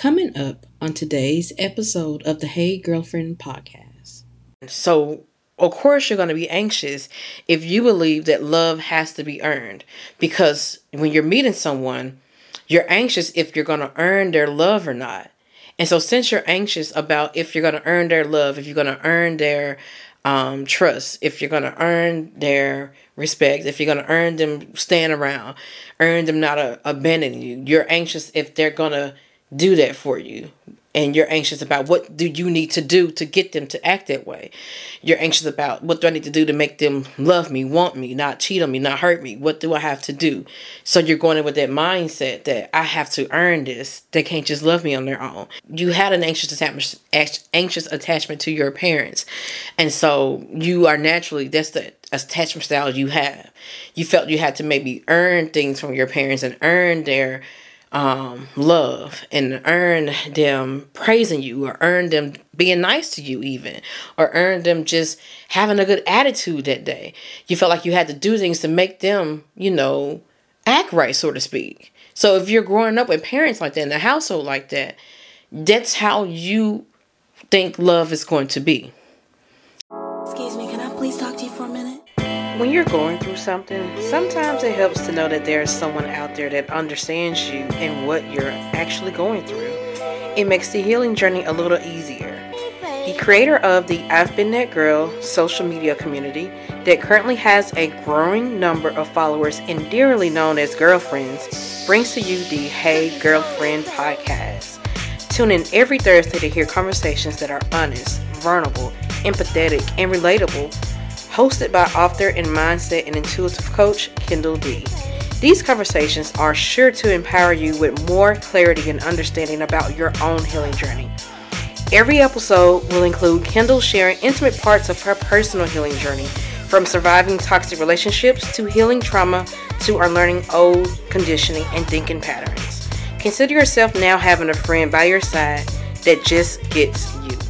Coming up on today's episode of the Hey Girlfriend podcast. So, of course, you're going to be anxious if you believe that love has to be earned. Because when you're meeting someone, you're anxious if you're going to earn their love or not. And so, since you're anxious about if you're going to earn their love, if you're going to earn their um, trust, if you're going to earn their respect, if you're going to earn them staying around, earn them not uh, abandoning you, you're anxious if they're going to do that for you. And you're anxious about what do you need to do to get them to act that way. You're anxious about what do i need to do to make them love me want me not cheat on me not hurt me? What do i have to do? So you're going in with that mindset that i have to earn this. They can't just love me on their own. You had an anxious attachment anxious attachment to your parents. And so you are naturally that's the attachment style you have. You felt you had to maybe earn things from your parents and earn their um, love and earn them praising you or earn them being nice to you even or earn them just having a good attitude that day. You felt like you had to do things to make them you know act right so to speak. So if you're growing up with parents like that in a household like that that's how you think love is going to be when you're going through something, sometimes it helps to know that there's someone out there that understands you and what you're actually going through. It makes the healing journey a little easier. The creator of the I've Been That Girl social media community that currently has a growing number of followers and dearly known as girlfriends brings to you the Hey Girlfriend podcast. Tune in every Thursday to hear conversations that are honest, vulnerable, empathetic, and relatable hosted by author and mindset and intuitive coach Kendall D. These conversations are sure to empower you with more clarity and understanding about your own healing journey. Every episode will include Kendall sharing intimate parts of her personal healing journey, from surviving toxic relationships to healing trauma to unlearning old conditioning and thinking patterns. Consider yourself now having a friend by your side that just gets you.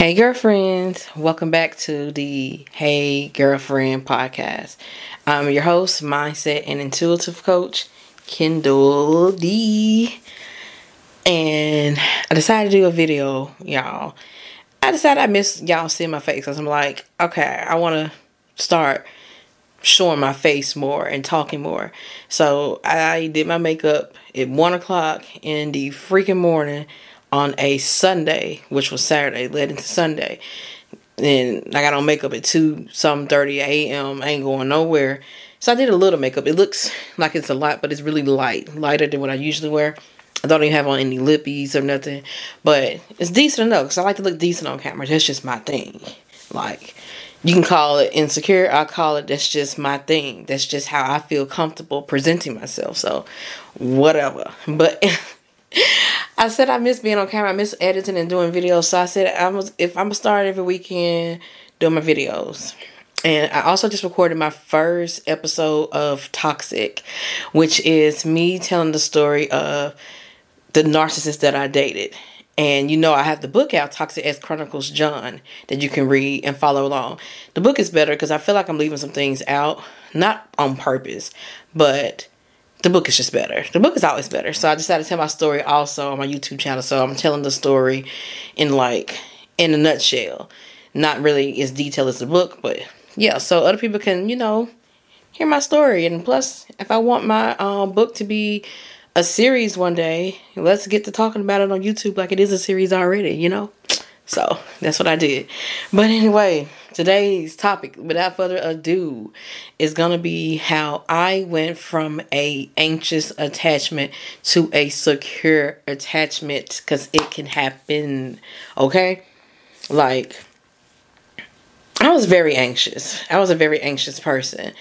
Hey, girlfriends, welcome back to the Hey Girlfriend podcast. I'm your host, mindset and intuitive coach, Kendall D. And I decided to do a video, y'all. I decided I miss y'all seeing my face because I'm like, okay, I want to start showing my face more and talking more. So I did my makeup at one o'clock in the freaking morning on a Sunday, which was Saturday, led into Sunday. And I got on makeup at 2 some 30 a.m. Ain't going nowhere. So I did a little makeup. It looks like it's a lot, but it's really light, lighter than what I usually wear. I don't even have on any lippies or nothing, but it's decent enough because I like to look decent on camera. That's just my thing. Like, you can call it insecure. I call it that's just my thing. That's just how I feel comfortable presenting myself. So, whatever. But I said I miss being on camera. I miss editing and doing videos. So I said I was if I'm gonna start every weekend doing my videos. And I also just recorded my first episode of Toxic, which is me telling the story of the narcissist that I dated. And you know, I have the book out, Toxic Ex Chronicles John, that you can read and follow along. The book is better because I feel like I'm leaving some things out, not on purpose, but the book is just better. The book is always better. So I decided to tell my story also on my YouTube channel. So I'm telling the story in like in a nutshell. Not really as detailed as the book, but yeah, so other people can, you know, hear my story. And plus, if I want my um, book to be a series one day, let's get to talking about it on YouTube like it is a series already, you know? So that's what I did. But anyway, today's topic, without further ado, is gonna be how I went from a anxious attachment to a secure attachment because it can happen. Okay, like I was very anxious. I was a very anxious person,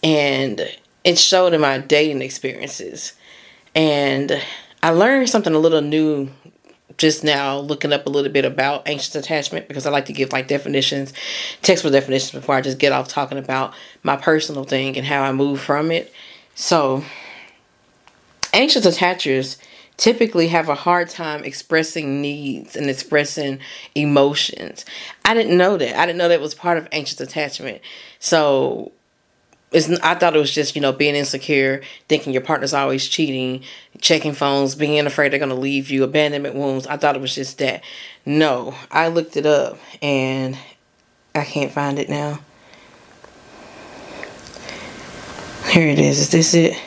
and it showed in my dating experiences. And I learned something a little new just now looking up a little bit about anxious attachment because I like to give like definitions, textbook definitions before I just get off talking about my personal thing and how I move from it. So, anxious attachers typically have a hard time expressing needs and expressing emotions. I didn't know that. I didn't know that was part of anxious attachment. So, it's, I thought it was just, you know, being insecure, thinking your partner's always cheating, checking phones, being afraid they're going to leave you, abandonment wounds. I thought it was just that. No, I looked it up and I can't find it now. Here it is. Is this it?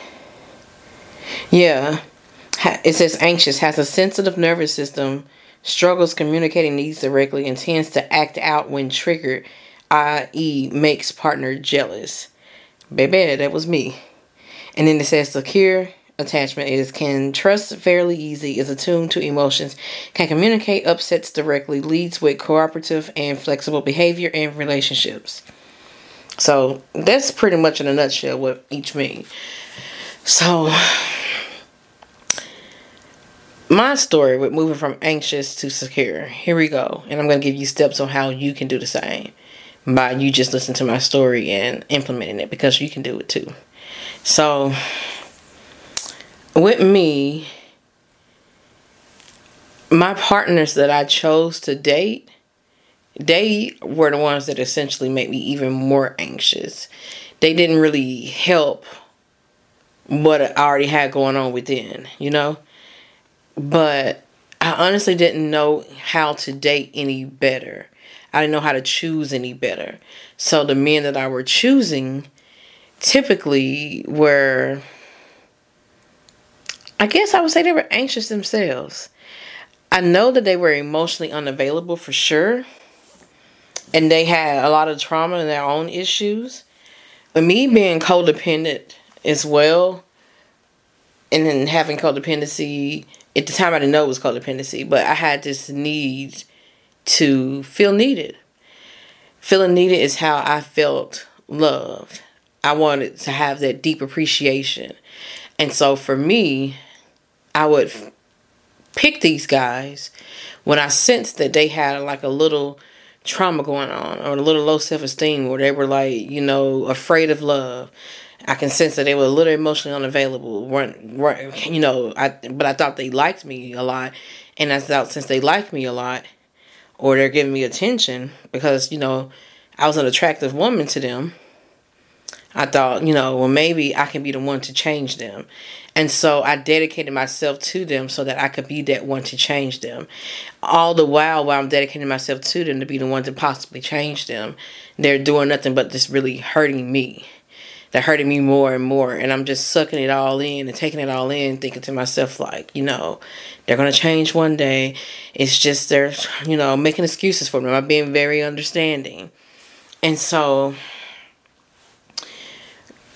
Yeah. It says anxious, has a sensitive nervous system, struggles communicating needs directly, and tends to act out when triggered, i.e., makes partner jealous. Baby, that was me. And then it says secure attachment is can trust fairly easy, is attuned to emotions, can communicate upsets directly, leads with cooperative and flexible behavior in relationships. So that's pretty much in a nutshell what each mean. So my story with moving from anxious to secure. Here we go. And I'm going to give you steps on how you can do the same by you just listening to my story and implementing it because you can do it too. So, with me, my partners that I chose to date, they were the ones that essentially made me even more anxious. They didn't really help what I already had going on within, you know? But I honestly didn't know how to date any better. I didn't know how to choose any better. So the men that I were choosing typically were I guess I would say they were anxious themselves. I know that they were emotionally unavailable for sure. And they had a lot of trauma and their own issues. But me being codependent as well, and then having codependency, at the time I didn't know it was codependency, but I had this need to feel needed. Feeling needed is how I felt loved. I wanted to have that deep appreciation. And so for me, I would pick these guys when I sensed that they had like a little trauma going on or a little low self esteem where they were like, you know, afraid of love. I can sense that they were a little emotionally unavailable. weren't, weren't you know, I but I thought they liked me a lot. And I thought since they liked me a lot, or they're giving me attention because, you know, I was an attractive woman to them. I thought, you know, well, maybe I can be the one to change them. And so I dedicated myself to them so that I could be that one to change them. All the while, while I'm dedicating myself to them to be the one to possibly change them, they're doing nothing but just really hurting me They're hurting me more and more. And I'm just sucking it all in and taking it all in, thinking to myself, like, you know, they're going to change one day. It's just they're, you know, making excuses for me. I'm being very understanding. And so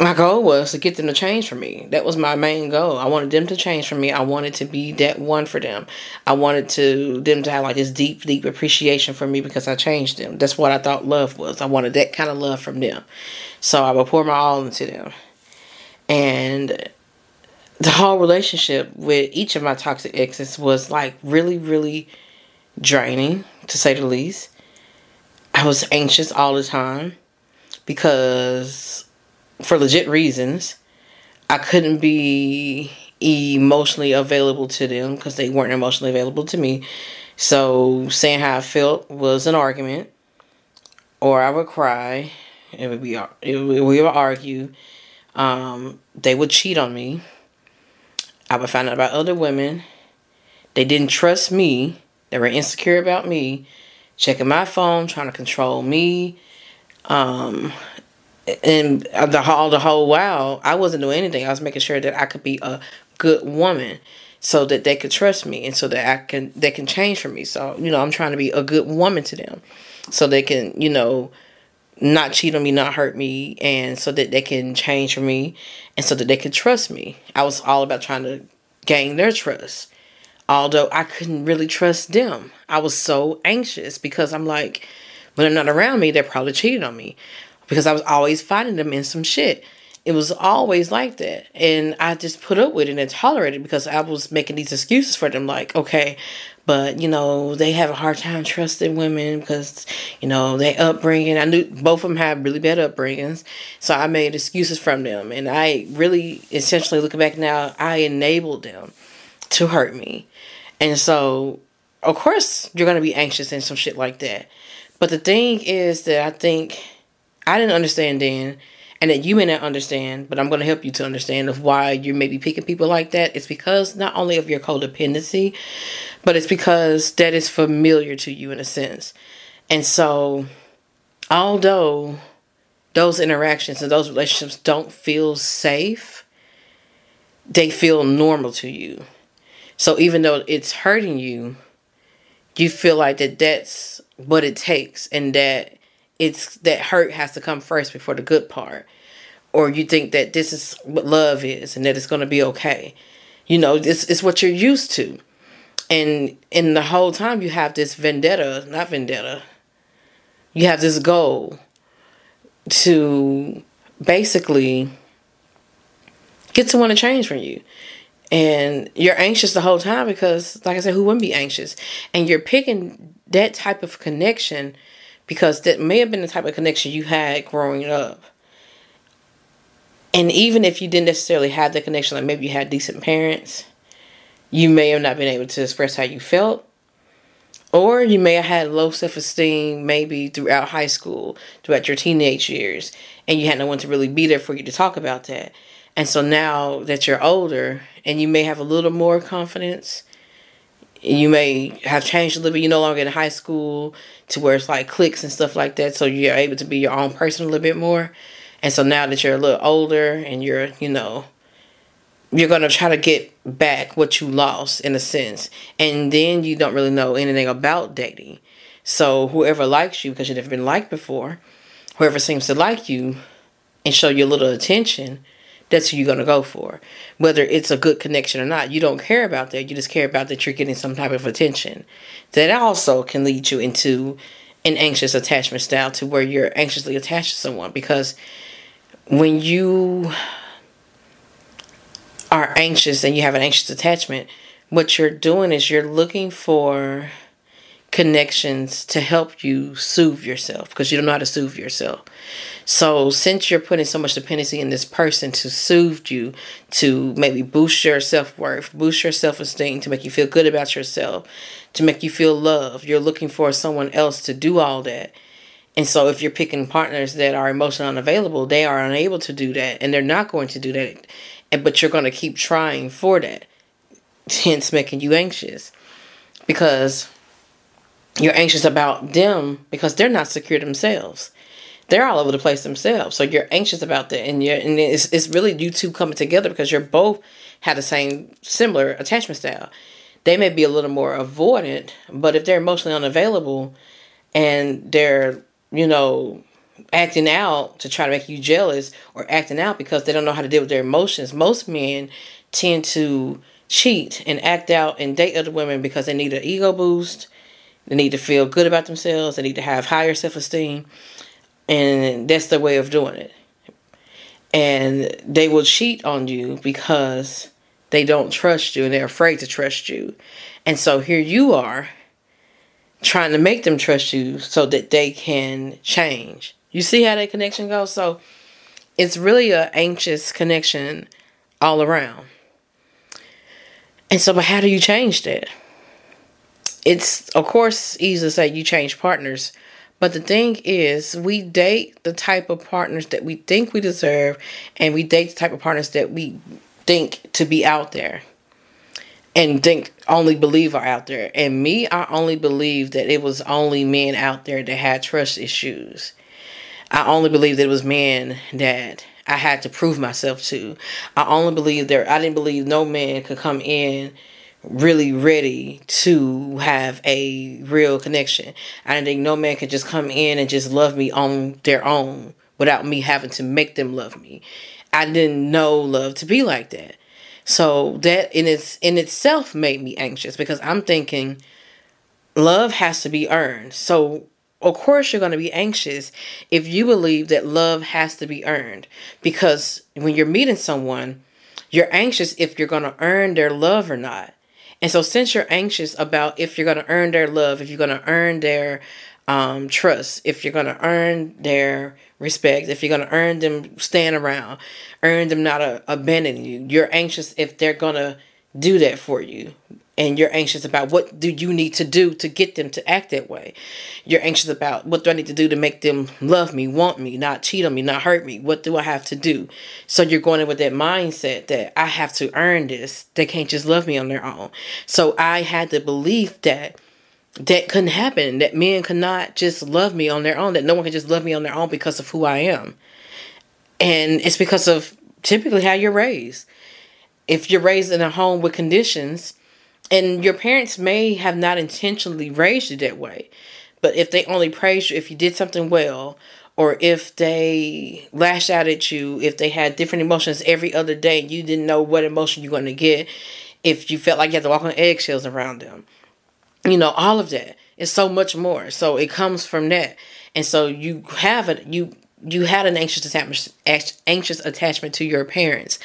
my goal was to get them to change for me. That was my main goal. I wanted them to change for me. I wanted to be that one for them. I wanted to them to have like this deep, deep appreciation for me because I changed them. That's what I thought love was. I wanted that kind of love from them. So I would pour my all into them. And the whole relationship with each of my toxic exes was like really, really draining, to say the least. I was anxious all the time because, for legit reasons, I couldn't be emotionally available to them because they weren't emotionally available to me. So, saying how I felt was an argument, or I would cry, it would be it would, we would argue. Um, they would cheat on me. I would find out about other women. They didn't trust me. They were insecure about me. Checking my phone, trying to control me. Um, and the whole the whole while, I wasn't doing anything. I was making sure that I could be a good woman, so that they could trust me, and so that I can they can change for me. So you know, I'm trying to be a good woman to them, so they can you know not cheat on me, not hurt me, and so that they can change for me and so that they can trust me. I was all about trying to gain their trust. Although I couldn't really trust them. I was so anxious because I'm like, when they're not around me, they're probably cheating on me. Because I was always fighting them in some shit. it was always like that. And I just put up with it and tolerated it because I was making these excuses for them, like, okay, but you know, they have a hard time trusting women because, you know, they upbringing. I knew both of them have really bad upbringings. So I made excuses from them. And I really, essentially looking back now, I enabled them to hurt me. And so, of course, you're going to be anxious and some shit like that. But the thing is that I think I didn't understand then and that you may not understand, but I'm going to help you to understand of why you may be picking people like that. It's because not only of your codependency, but it's because that is familiar to you in a sense. And so, although those interactions and those relationships don't feel safe, they feel normal to you. So even though it's hurting you, you feel like that that's what it takes and that it's that hurt has to come first before the good part. Or you think that this is what love is and that it's going to be okay. You know this is what you're used to. And in the whole time you have this vendetta not vendetta you have this goal to basically get someone to change for you. And you're anxious the whole time because like i said who wouldn't be anxious? And you're picking that type of connection because that may have been the type of connection you had growing up. And even if you didn't necessarily have the connection, like maybe you had decent parents, you may have not been able to express how you felt. Or you may have had low self esteem maybe throughout high school, throughout your teenage years, and you had no one to really be there for you to talk about that. And so now that you're older and you may have a little more confidence, you may have changed a little bit. You're no longer in high school to where it's like cliques and stuff like that. So you're able to be your own person a little bit more. And so now that you're a little older and you're, you know, you're going to try to get back what you lost in a sense. And then you don't really know anything about dating. So whoever likes you, because you've never been liked before, whoever seems to like you and show you a little attention, that's who you're going to go for. Whether it's a good connection or not, you don't care about that. You just care about that you're getting some type of attention. That also can lead you into an anxious attachment style to where you're anxiously attached to someone because when you are anxious and you have an anxious attachment, what you're doing is you're looking for connections to help you soothe yourself because you don't know how to soothe yourself. So, since you're putting so much dependency in this person to soothe you, to maybe boost your self worth, boost your self esteem, to make you feel good about yourself, to make you feel loved, you're looking for someone else to do all that. And so, if you're picking partners that are emotionally unavailable, they are unable to do that, and they're not going to do that. And but you're going to keep trying for that, hence making you anxious, because you're anxious about them because they're not secure themselves they're all over the place themselves. So you're anxious about that, and you're and it's it's really you two coming together because you're both have the same similar attachment style. They may be a little more avoidant, but if they're emotionally unavailable and they're you know acting out to try to make you jealous or acting out because they don't know how to deal with their emotions, most men tend to cheat and act out and date other women because they need an ego boost. They need to feel good about themselves. They need to have higher self esteem and that's the way of doing it. And they will cheat on you because they don't trust you and they're afraid to trust you. And so here you are trying to make them trust you so that they can change. You see how that connection goes? So it's really an anxious connection all around. And so, but how do you change that? It's, of course, easy to say you change partners but the thing is, we date the type of partners that we think we deserve, and we date the type of partners that we think to be out there and think only believe are out there. And me, I only believe that it was only men out there that had trust issues. I only believe that it was men that I had to prove myself to. I only believe there I didn't believe no man could come in really ready to have a real connection. I didn't think no man could just come in and just love me on their own without me having to make them love me. I didn't know love to be like that. So that in its in itself made me anxious because I'm thinking love has to be earned. So of course you're going to be anxious if you believe that love has to be earned because when you're meeting someone you're anxious if you're going to earn their love or not and so since you're anxious about if you're going to earn their love if you're going to earn their um, trust if you're going to earn their respect if you're going to earn them staying around earn them not uh, abandoning you you're anxious if they're going to do that for you and you're anxious about what do you need to do to get them to act that way. You're anxious about what do i need to do to make them love me want me not cheat on me not hurt me? What do i have to do? So you're going in with that mindset that i have to earn this. They can't just love me on their own. So i had the belief that that couldn't happen that men could not just love me on their own that no one can just love me on their own because of who i am. And it's because of typically how you're raised. If you're raised in a home with conditions and your parents may have not intentionally raised you that way but if they only praised you if you did something well or if they lashed out at you if they had different emotions every other day and you didn't know what emotion you're going to get if you felt like you had to walk on eggshells around them you know all of that. Is so much more. So it comes from that. And so you have it you you had an anxious attachment anxious attachment to your parents.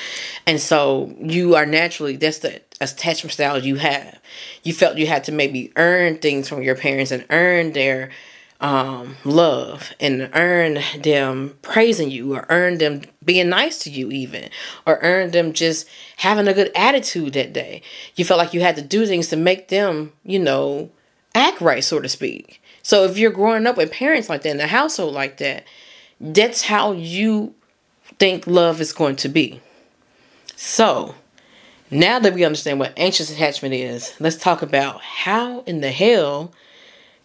And so you are naturally that's the attachment style you have. You felt you had to maybe earn things from your parents and earn their um, love and earn them praising you or earn them being nice to you even or earn them just having a good attitude that day. You felt like you had to do things to make them you know act right so to speak. So if you're growing up with parents like that in a household like that that's how you think love is going to be. So, now that we understand what anxious attachment is, let's talk about how in the hell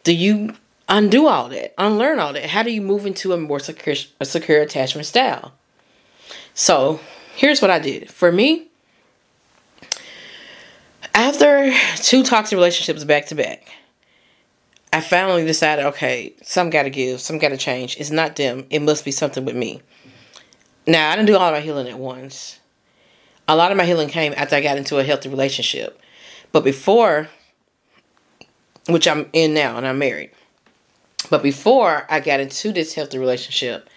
do you undo all that, unlearn all that? How do you move into a more secure, a secure attachment style? So, here's what I did. For me, after two toxic relationships back to back, I finally decided, okay, some got to give, some got to change. It's not them. It must be something with me. Now, I didn't do all my healing at once. A lot of my healing came after I got into a healthy relationship. But before, which I'm in now and I'm married. But before I got into this healthy relationship,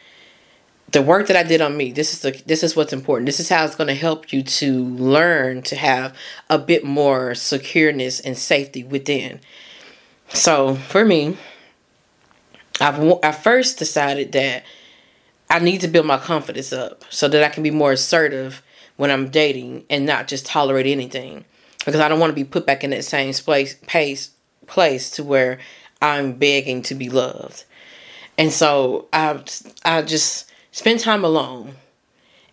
the work that I did on me, this is the this is what's important. This is how it's going to help you to learn to have a bit more secureness and safety within. So for me, I've I first decided that I need to build my confidence up so that I can be more assertive when I'm dating and not just tolerate anything because I don't want to be put back in that same place pace place to where I'm begging to be loved. And so I I just spend time alone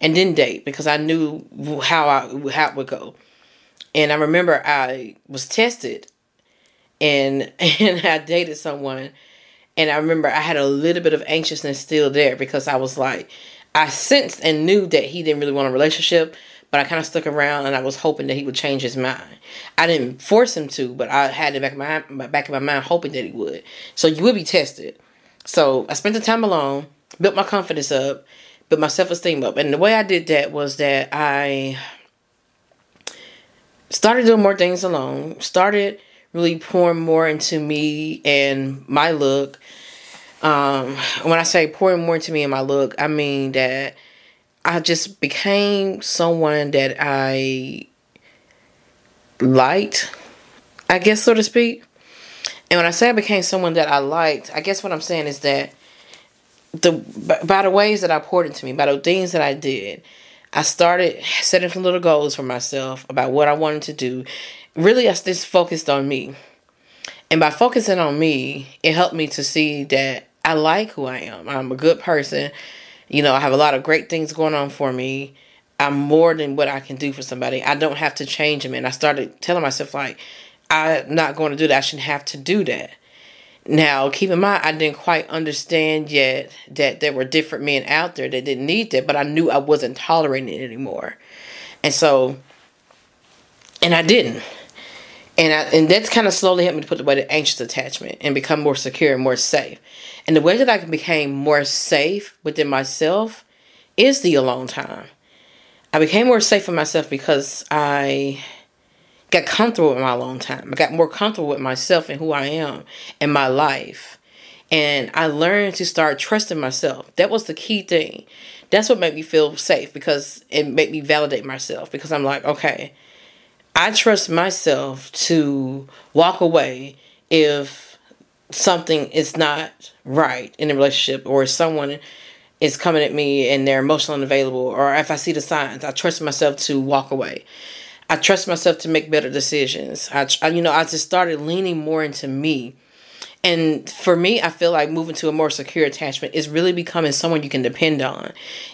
and then date because I knew how I how it would go. And I remember I was tested and and I dated someone and I remember I had a little bit of anxiousness still there because I was like I sensed and knew that he didn't really want a relationship, but I kind of stuck around and I was hoping that he would change his mind. I didn't force him to, but I had it back in my back in my mind hoping that he would. So you will be tested. So I spent the time alone, built my confidence up, built my self esteem up, and the way I did that was that I started doing more things alone. Started really pouring more into me and my look. Um, when I say pouring more into me and my look, I mean that I just became someone that I liked, I guess, so to speak. And when I say I became someone that I liked, I guess what I'm saying is that the by the ways that I poured into me, by the things that I did, I started setting some little goals for myself about what I wanted to do really I just focused on me. And by focusing on me, it helped me to see that I like who I am. I'm a good person. You know, I have a lot of great things going on for me. I'm more than what I can do for somebody. I don't have to change them. And I started telling myself, like, I'm not going to do that. I shouldn't have to do that. Now, keep in mind, I didn't quite understand yet that there were different men out there that didn't need that, but I knew I wasn't tolerating it anymore. And so, and I didn't and I, and that's kind of slowly helped me to put away the anxious attachment and become more secure and more safe. And the way that I became more safe within myself is the alone time. I became more safe for myself because I got comfortable with my alone time. I got more comfortable with myself and who I am and my life. And I learned to start trusting myself. That was the key thing. That's what made me feel safe because it made me validate myself because I'm like, okay, I trust myself to walk away if something is not right in a relationship or someone is coming at me and they're emotionally unavailable or if I see the signs, I trust myself to walk away. I trust myself to make better decisions. I you know, I just started leaning more into me. And for me, I feel like moving to a more secure attachment is really becoming someone you can depend on.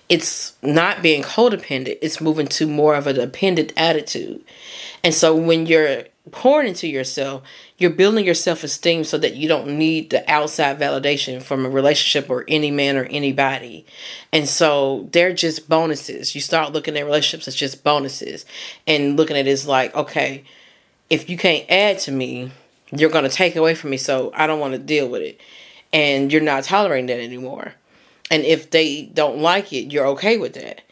It's not being codependent, it's moving to more of a dependent attitude. And so when you're pouring into yourself, you're building your self esteem so that you don't need the outside validation from a relationship or any man or anybody. And so they're just bonuses. You start looking at relationships as just bonuses and looking at it as like, okay, if you can't add to me, you're going to take away from me. So I don't want to deal with it. And you're not tolerating that anymore. And if they don't like it, you're okay with that.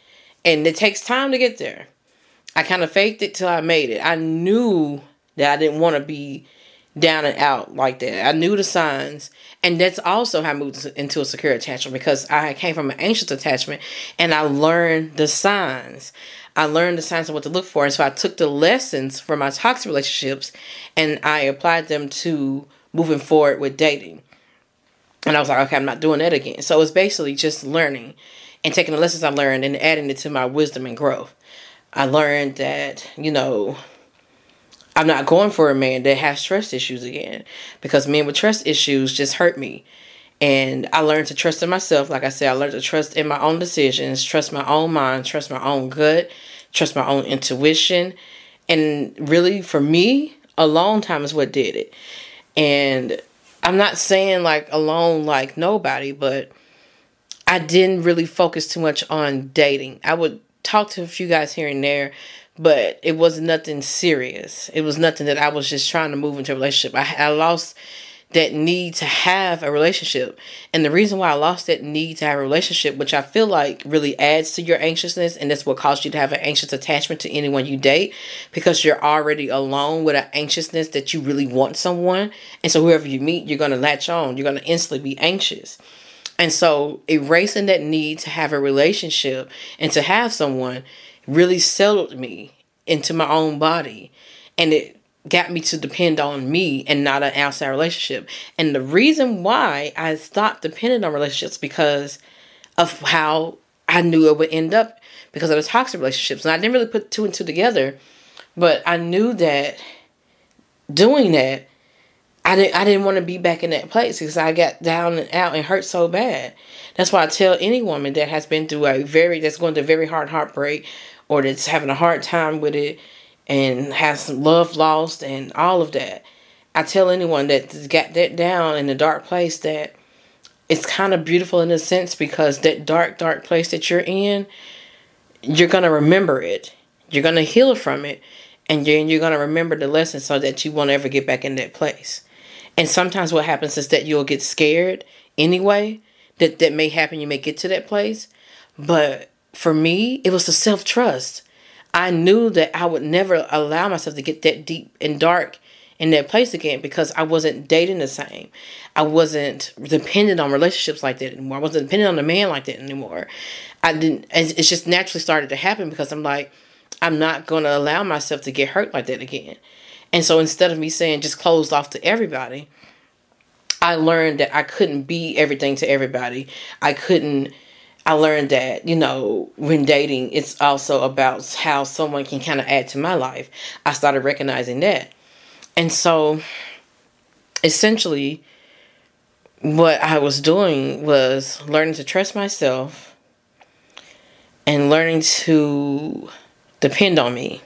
And it takes time to get there. I kind of faked it till I made it. I knew that I didn't want to be down and out like that. I knew the signs. And that's also how I moved into a secure attachment because I came from an anxious attachment and I learned the signs. I learned the signs of what to look for. And so I took the lessons from my toxic relationships and I applied them to moving forward with dating. And I was like, okay, I'm not doing that again. So it's basically just learning and taking the lessons I learned and adding it to my wisdom and growth. I learned that, you know, I'm not going for a man that has trust issues again because men with trust issues just hurt me. And I learned to trust in myself. Like I said, I learned to trust in my own decisions, trust my own mind, trust my own gut, trust my own intuition. And really, for me, alone time is what did it. And I'm not saying like alone like nobody, but I didn't really focus too much on dating. I would talk to a few guys here and there, but it was nothing serious. It was nothing that I was just trying to move into a relationship. I, I lost that need to have a relationship. And the reason why I lost that need to have a relationship, which I feel like really adds to your anxiousness, and that's what caused you to have an anxious attachment to anyone you date, because you're already alone with an anxiousness that you really want someone. And so whoever you meet, you're going to latch on. You're going to instantly be anxious. And so erasing that need to have a relationship and to have someone really settled me into my own body. And it got me to depend on me and not an outside relationship. And the reason why I stopped depending on relationships because of how I knew it would end up because of the toxic relationships. And I didn't really put two and two together, but I knew that doing that I didn't I didn't want to be back in that place because I got down and out and hurt so bad. That's why I tell any woman that has been through a very that's going through a very hard heartbreak or that's having a hard time with it and has some love lost and all of that. I tell anyone that's got that down in a dark place that it's kind of beautiful in a sense because that dark, dark place that you're in, you're going to remember it. You're going to heal from it. And you're, you're going to remember the lesson so that you won't ever get back in that place. And sometimes what happens is that you'll get scared anyway. That that may happen. You may get to that place. But for me, it was the self trust. I knew that I would never allow myself to get that deep and dark in that place again because I wasn't dating the same. I wasn't dependent on relationships like that anymore. I wasn't dependent on a man like that anymore. I didn't, it's just naturally started to happen because I'm like, I'm not going to allow myself to get hurt like that again. And so instead of me saying just closed off to everybody, I learned that I couldn't be everything to everybody. I couldn't I learned that, you know, when dating, it's also about how someone can kind of add to my life. I started recognizing that. And so essentially what I was doing was learning to trust myself and learning to depend on me.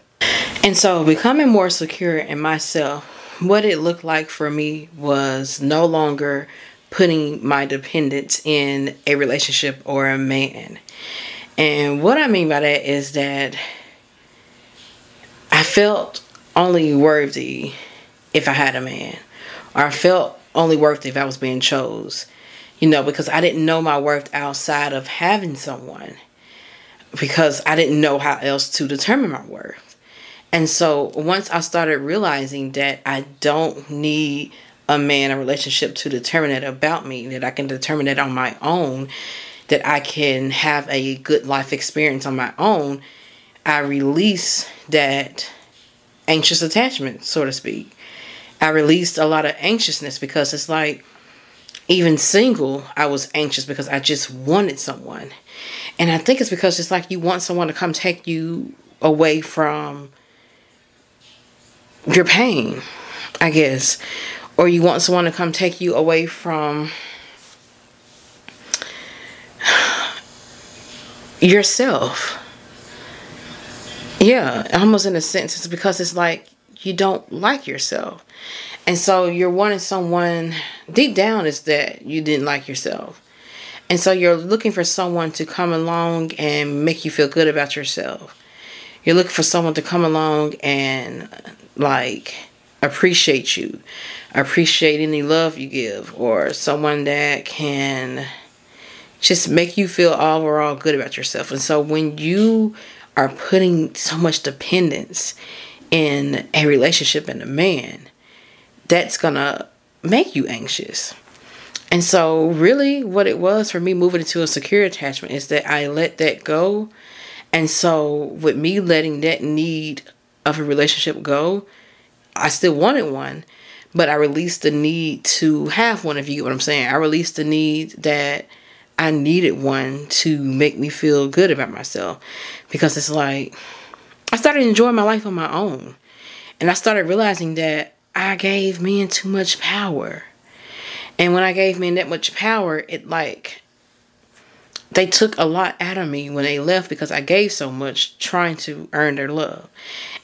And so, becoming more secure in myself, what it looked like for me was no longer putting my dependence in a relationship or a man. And what I mean by that is that I felt only worthy if I had a man, or I felt only worthy if I was being chose. You know, because I didn't know my worth outside of having someone, because I didn't know how else to determine my worth. And so once I started realizing that I don't need a man, a relationship to determine it about me, that I can determine it on my own, that I can have a good life experience on my own, I release that anxious attachment, so to speak. I released a lot of anxiousness because it's like, even single, I was anxious because I just wanted someone. And I think it's because it's like you want someone to come take you away from your pain, I guess. Or you want someone to come take you away from yourself. Yeah, almost in a sense. It's because it's like you don't like yourself. And so you're wanting someone, deep down, is that you didn't like yourself. And so you're looking for someone to come along and make you feel good about yourself. You're looking for someone to come along and like appreciate you, appreciate any love you give, or someone that can just make you feel overall good about yourself. And so when you are putting so much dependence in a relationship and a man, that's gonna make you anxious. And so, really, what it was for me moving into a secure attachment is that I let that go. And so, with me letting that need of a relationship go, I still wanted one, but I released the need to have one, if you what I'm saying. I released the need that I needed one to make me feel good about myself because it's like I started enjoying my life on my own. And I started realizing that I gave men too much power. And when I gave men that much power, it like they took a lot out of me when they left because I gave so much trying to earn their love.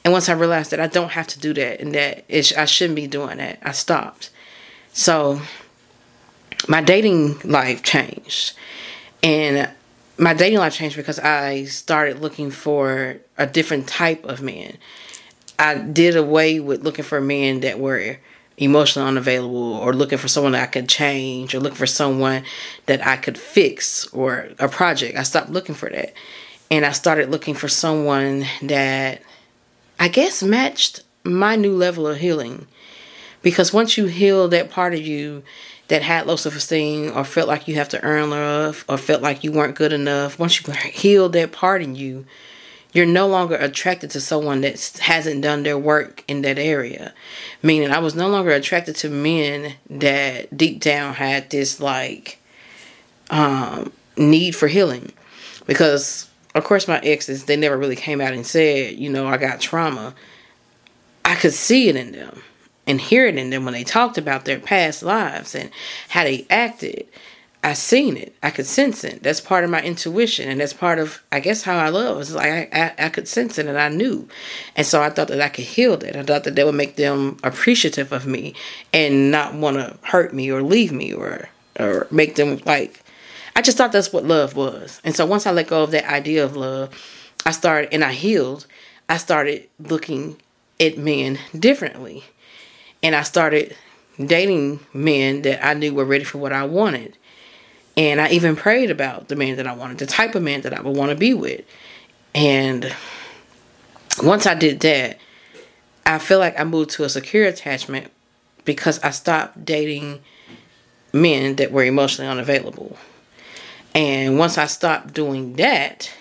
And once I realized that I don't have to do that and that it, I shouldn't be doing that, I stopped. So my dating life changed. And my dating life changed because I started looking for a different type of man. I did away with looking for men that were emotionally unavailable or looking for someone that I could change or looking for someone that I could fix or a project. I stopped looking for that. And I started looking for someone that I guess matched my new level of healing. Because once you heal that part of you that had low self esteem or felt like you have to earn love or felt like you weren't good enough, once you heal that part in you, you're no longer attracted to someone that hasn't done their work in that area. Meaning, I was no longer attracted to men that deep down had this like um, need for healing. Because, of course, my exes, they never really came out and said, you know, I got trauma. I could see it in them and hear it in them when they talked about their past lives and how they acted. I seen it. I could sense it. That's part of my intuition, and that's part of, I guess, how I love. It's like I, I, I, could sense it, and I knew, and so I thought that I could heal that. I thought that that would make them appreciative of me, and not want to hurt me or leave me or or make them like. I just thought that's what love was, and so once I let go of that idea of love, I started and I healed. I started looking at men differently, and I started dating men that I knew were ready for what I wanted and I even prayed about the man that I wanted, the type of man that I would want to be with. And once I did that, I feel like I moved to a secure attachment because I stopped dating men that were emotionally unavailable. And once I stopped doing that,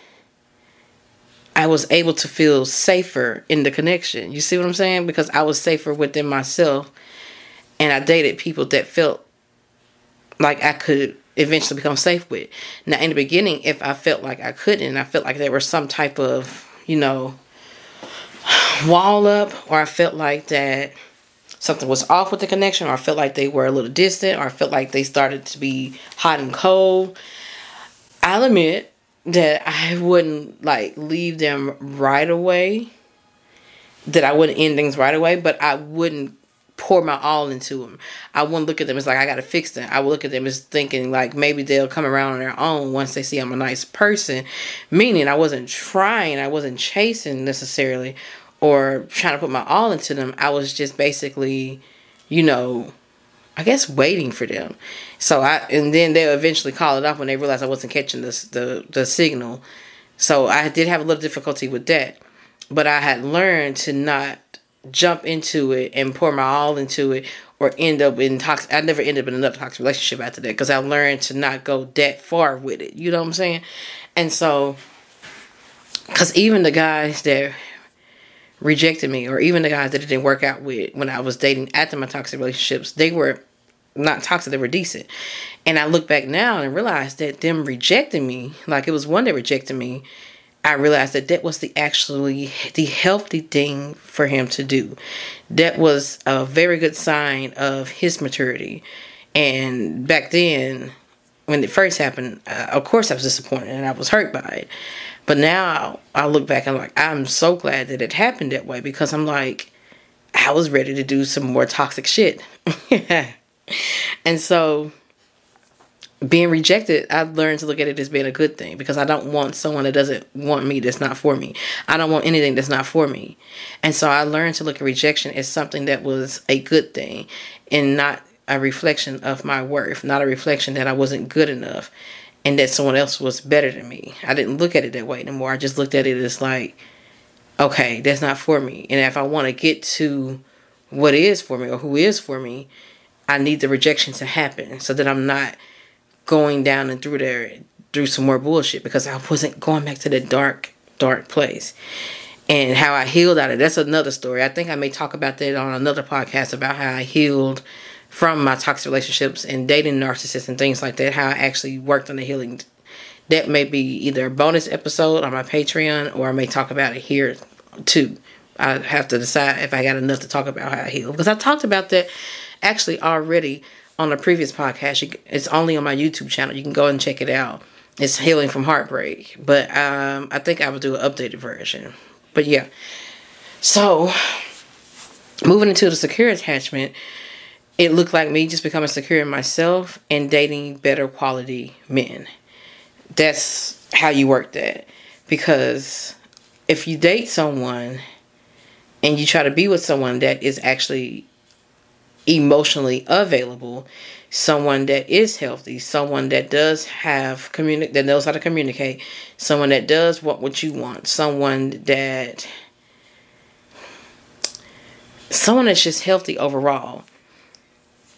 I was able to feel safer in the connection. You see what I'm saying? Because I was safer within myself and I dated people that felt like I could eventually become safe with. Now, in the beginning, if I felt like I couldn't, I felt like there was some type of, you know, wall up, or I felt like that something was off with the connection, or I felt like they were a little distant, or I felt like they started to be hot and cold. I'll admit that I wouldn't like leave them right away. That I wouldn't end things right away, but I wouldn't pour my all into them. I wouldn't look at them as like I gotta fix them. I would look at them as thinking like maybe they'll come around on their own once they see I'm a nice person. Meaning I wasn't trying, I wasn't chasing necessarily or trying to put my all into them. I was just basically, you know, I guess waiting for them. So I and then they'll eventually call it off when they realize I wasn't catching the the, the signal. So I did have a little difficulty with that. But I had learned to not jump into it and pour my all into it or end up in toxic. I never ended up in another toxic relationship after that because I learned to not go that far with it. You know what I'm saying? And so, because even the guys that rejected me, or even the guys that it didn't work out with when I was dating after my toxic relationships, they were not toxic, they were decent. And I look back now and realize that them rejecting me, like it was one that rejected me, I realized that that was the actually the healthy thing for him to do. That was a very good sign of his maturity. And back then, when it first happened, uh, of course I was disappointed and I was hurt by it. But now I look back and I'm like, I'm so glad that it happened that way because I'm like, I was ready to do some more toxic shit. and so being rejected, I've learned to look at it as being a good thing because I don't want someone that doesn't want me that's not for me. I don't want anything that's not for me. And so I learned to look at rejection as something that was a good thing and not a reflection of my worth, not a reflection that I wasn't good enough and that someone else was better than me. I didn't look at it that way anymore. I just looked at it as like, okay, that's not for me. And if I want to get to what is for me or who is for me, I need the rejection to happen so that I'm not going down and through there through some more bullshit because I wasn't going back to that dark, dark place. And how I healed out of. That's another story. I think I may talk about that on another podcast about how I healed from my toxic relationships and dating narcissists and things like that. How I actually worked on the healing. That may be either a bonus episode on my Patreon or I may talk about it here too. I have to decide if I got enough to talk about how I healed because I talked about that actually already on a previous podcast. it's only on my YouTube channel. You can go and check it out. It's healing from heartbreak, but um, I think I will do an updated version. But yeah, so moving into the secure attachment, it looked like me just becoming secure in myself and dating better quality men. That's how you work that, because if you date someone and you try to be with someone that is actually emotionally available, someone that is healthy, someone that does have communi- that knows how to communicate, someone that does want what you want, someone that someone that's just healthy overall.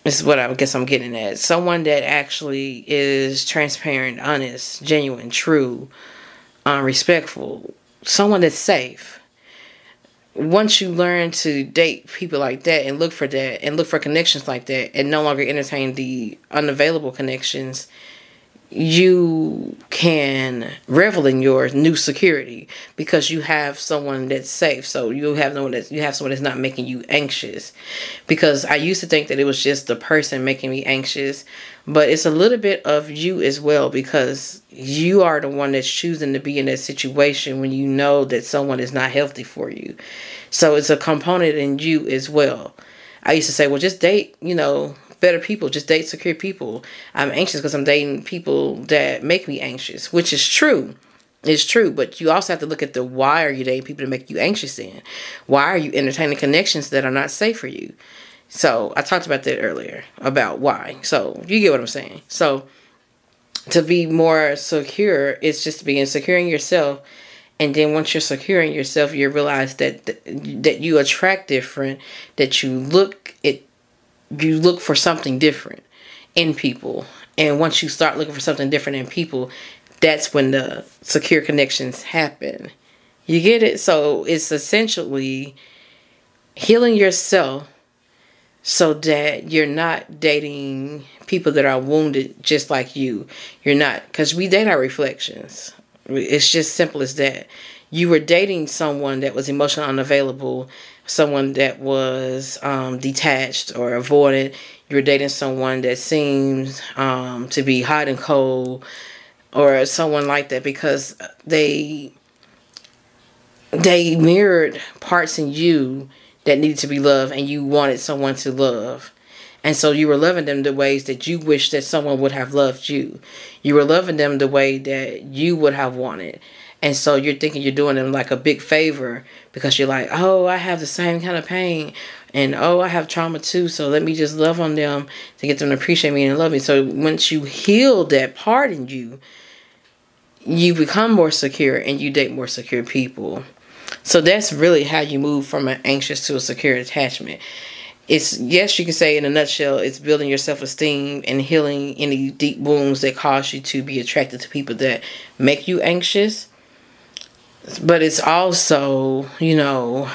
This is what I guess I'm getting at. Someone that actually is transparent, honest, genuine, true, um, respectful. Someone that's safe once you learn to date people like that and look for that and look for connections like that and no longer entertain the unavailable connections you can revel in your new security because you have someone that's safe. So you have no one that you have someone that's not making you anxious. Because I used to think that it was just the person making me anxious, but it's a little bit of you as well because you are the one that's choosing to be in that situation when you know that someone is not healthy for you. So it's a component in you as well. I used to say, well, just date, you know, better people, just date secure people. I'm anxious because I'm dating people that make me anxious, which is true. It's true, but you also have to look at the why are you dating people to make you anxious in? Why are you entertaining connections that are not safe for you? So I talked about that earlier about why. So you get what I'm saying. So to be more secure, it's just being secure in yourself. And then once you're securing yourself, you realize that that you attract different, that you look it you look for something different in people. And once you start looking for something different in people, that's when the secure connections happen. You get it? So it's essentially healing yourself so that you're not dating people that are wounded just like you. You're not, because we date our reflections. It's just simple as that. You were dating someone that was emotionally unavailable someone that was um, detached or avoided. You're dating someone that seems um, to be hot and cold, or someone like that because they they mirrored parts in you that needed to be loved, and you wanted someone to love. And so you were loving them the ways that you wish that someone would have loved you. You were loving them the way that you would have wanted. And so you're thinking you're doing them like a big favor because you're like, oh, I have the same kind of pain. And oh, I have trauma too. So let me just love on them to get them to appreciate me and love me. So once you heal that part in you, you become more secure and you date more secure people. So that's really how you move from an anxious to a secure attachment. it's yes, you can say in a nutshell, it's building your self esteem and healing any deep wounds that cause you to be attracted to people that make you anxious. But it's also, you know,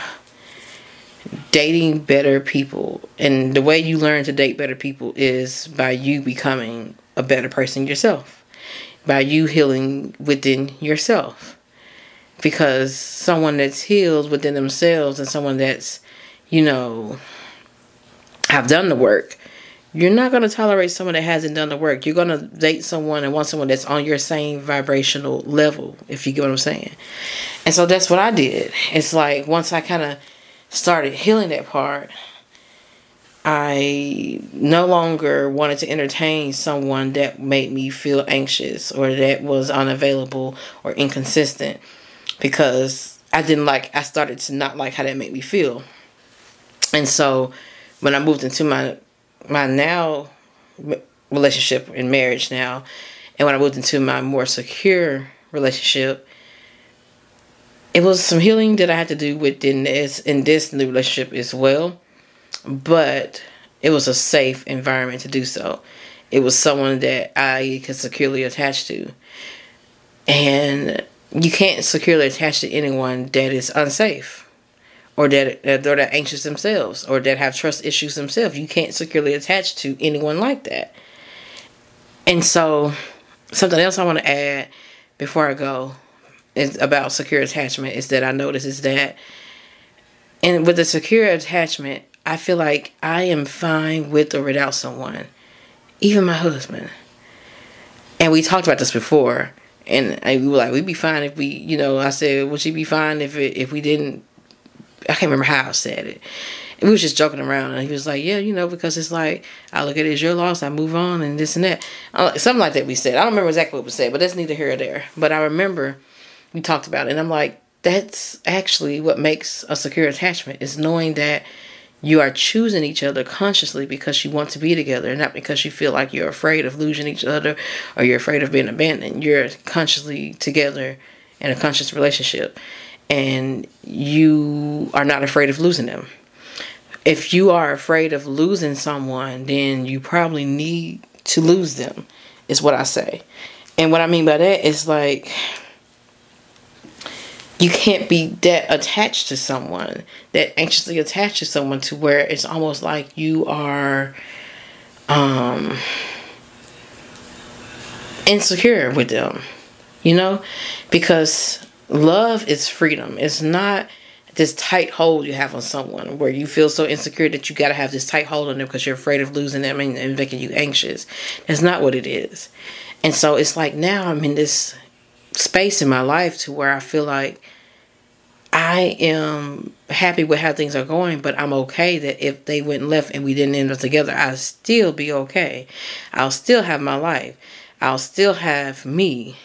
dating better people. And the way you learn to date better people is by you becoming a better person yourself, by you healing within yourself. Because someone that's healed within themselves and someone that's, you know, have done the work, you're not going to tolerate someone that hasn't done the work. You're going to date someone and want someone that's on your same vibrational level, if you get what I'm saying. And so that's what I did. It's like once I kind of started healing that part, I no longer wanted to entertain someone that made me feel anxious or that was unavailable or inconsistent because I didn't like, I started to not like how that made me feel. And so when I moved into my, my now relationship and marriage now, and when I moved into my more secure relationship, it was some healing that I had to do within this in this new relationship as well but it was a safe environment to do so. It was someone that I could securely attach to. And you can't securely attach to anyone that is unsafe or that they're that anxious themselves or that have trust issues themselves. You can't securely attach to anyone like that. And so something else I want to add before I go is about secure attachment is that I notice is that and with the secure attachment, I feel like I am fine with or without someone, even my husband. And we talked about this before, and we were like, we'd be fine if we, you know, I said, would she be fine if it, if we didn't? I can't remember how I said it. we was just joking around, and he was like, yeah, you know, because it's like I look at it as your loss, I move on, and this and that, uh, something like that. We said. I don't remember exactly what we said, but that's neither here or there. But I remember we talked about it, and I'm like, that's actually what makes a secure attachment is knowing that you are choosing each other consciously because you want to be together, not because you feel like you're afraid of losing each other or you're afraid of being abandoned. You're consciously together in a conscious relationship and you are not afraid of losing them. If you are afraid of losing someone, then you probably need to lose them, is what I say. And what I mean by that is like, you can't be that attached to someone, that anxiously attached to someone to where it's almost like you are um insecure with them. You know? Because love is freedom. It's not this tight hold you have on someone where you feel so insecure that you got to have this tight hold on them because you're afraid of losing them and, and making you anxious. That's not what it is. And so it's like now I'm in this space in my life to where I feel like I am happy with how things are going, but I'm okay that if they went left and we didn't end up together, I'll still be okay. I'll still have my life. I'll still have me.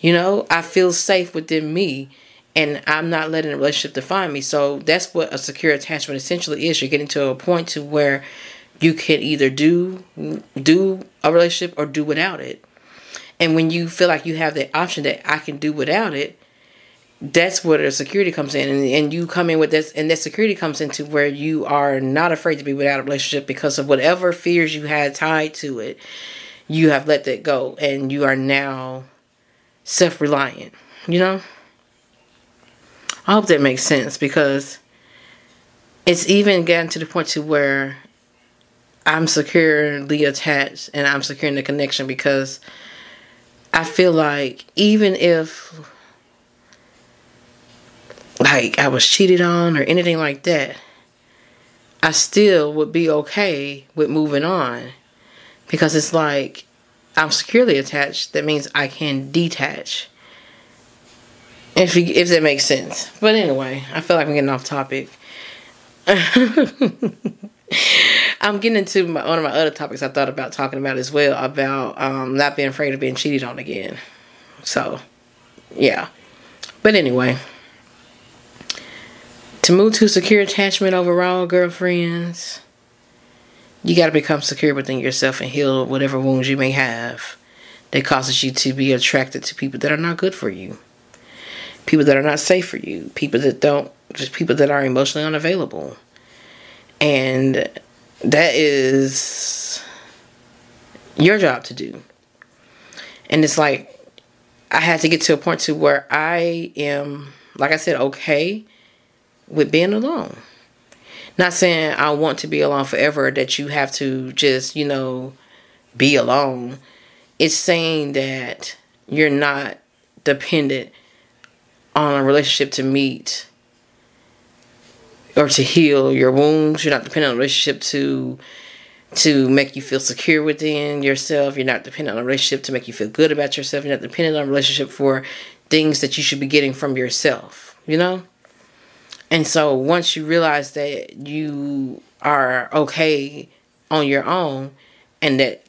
You know, I feel safe within me and I'm not letting the relationship define me. So that's what a secure attachment essentially is. You're getting to a point to where you can either do do a relationship or do without it. And when you feel like you have that option that I can do without it, that's where the security comes in and, and you come in with this and that security comes into where you are not afraid to be without a relationship because of whatever fears you had tied to it you have let that go and you are now self-reliant you know? I hope that makes sense because it's even gotten to the point to where i'm securely attached and i'm securing the connection because i feel like even if like I was cheated on or anything like that, I still would be okay with moving on because it's like I'm securely attached. That means I can detach. If you, if that makes sense. But anyway, I feel like I'm getting off topic. I'm getting into my, one of my other topics I thought about talking about as well about um, not being afraid of being cheated on again. So, yeah. But anyway to move to secure attachment overall, girlfriends, you got to become secure within yourself and heal whatever wounds you may have that causes you to be attracted to people that are not good for you, people that are not safe for you, people that don't, just people that are emotionally unavailable. And that is your job to do. And it's like I had to get to a point to where I am, like I said, okay with being alone. Not saying I want to be alone forever, that you have to just, you know, be alone. It's saying that you're not dependent on a relationship to meet or to heal your wounds. You're not dependent on a relationship to to make you feel secure within yourself. You're not dependent on a relationship to make you feel good about yourself. You're not dependent on a relationship for things that you should be getting from yourself, you know? And so once you realize that you are okay on your own and that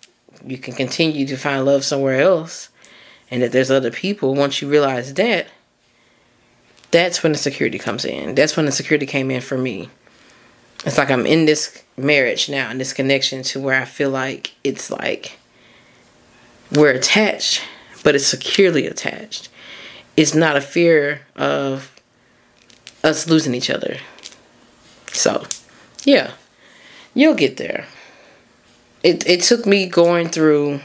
you can continue to find love somewhere else and that there's other people, once you realize that, that's when the security comes in. That's when the security came in for me. It's like I'm in this marriage now and this connection to where I feel like it's like we're attached, but it's securely attached. It's not a fear of us losing each other. So, yeah, you'll get there. It it took me going through.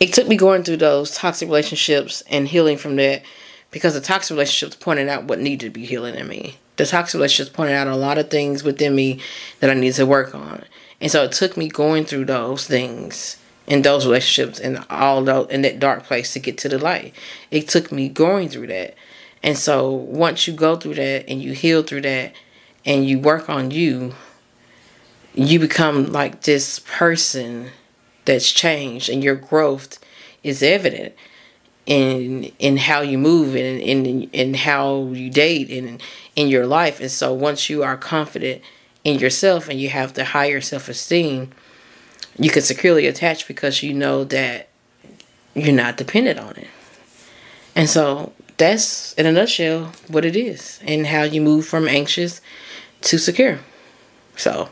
It took me going through those toxic relationships and healing from that, because the toxic relationships pointed out what needed to be healing in me. The toxic relationships pointed out a lot of things within me that I needed to work on, and so it took me going through those things in those relationships and all those in that dark place to get to the light. It took me going through that and so once you go through that and you heal through that and you work on you, you become like this person that's changed and your growth is evident in in how you move and in in how you date and in your life. And so once you are confident in yourself and you have the higher self esteem, you can securely attach because you know that you're not dependent on it. And so that's in a nutshell what it is and how you move from anxious to secure. So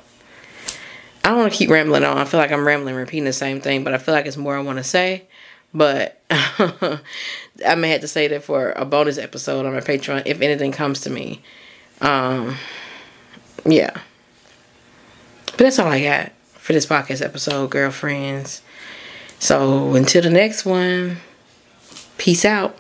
I don't want to keep rambling on. I feel like I'm rambling, repeating the same thing, but I feel like it's more I want to say. But I may have to say that for a bonus episode on my Patreon if anything comes to me. Um, yeah. But that's all I got for this podcast episode, girlfriends. So until the next one, peace out.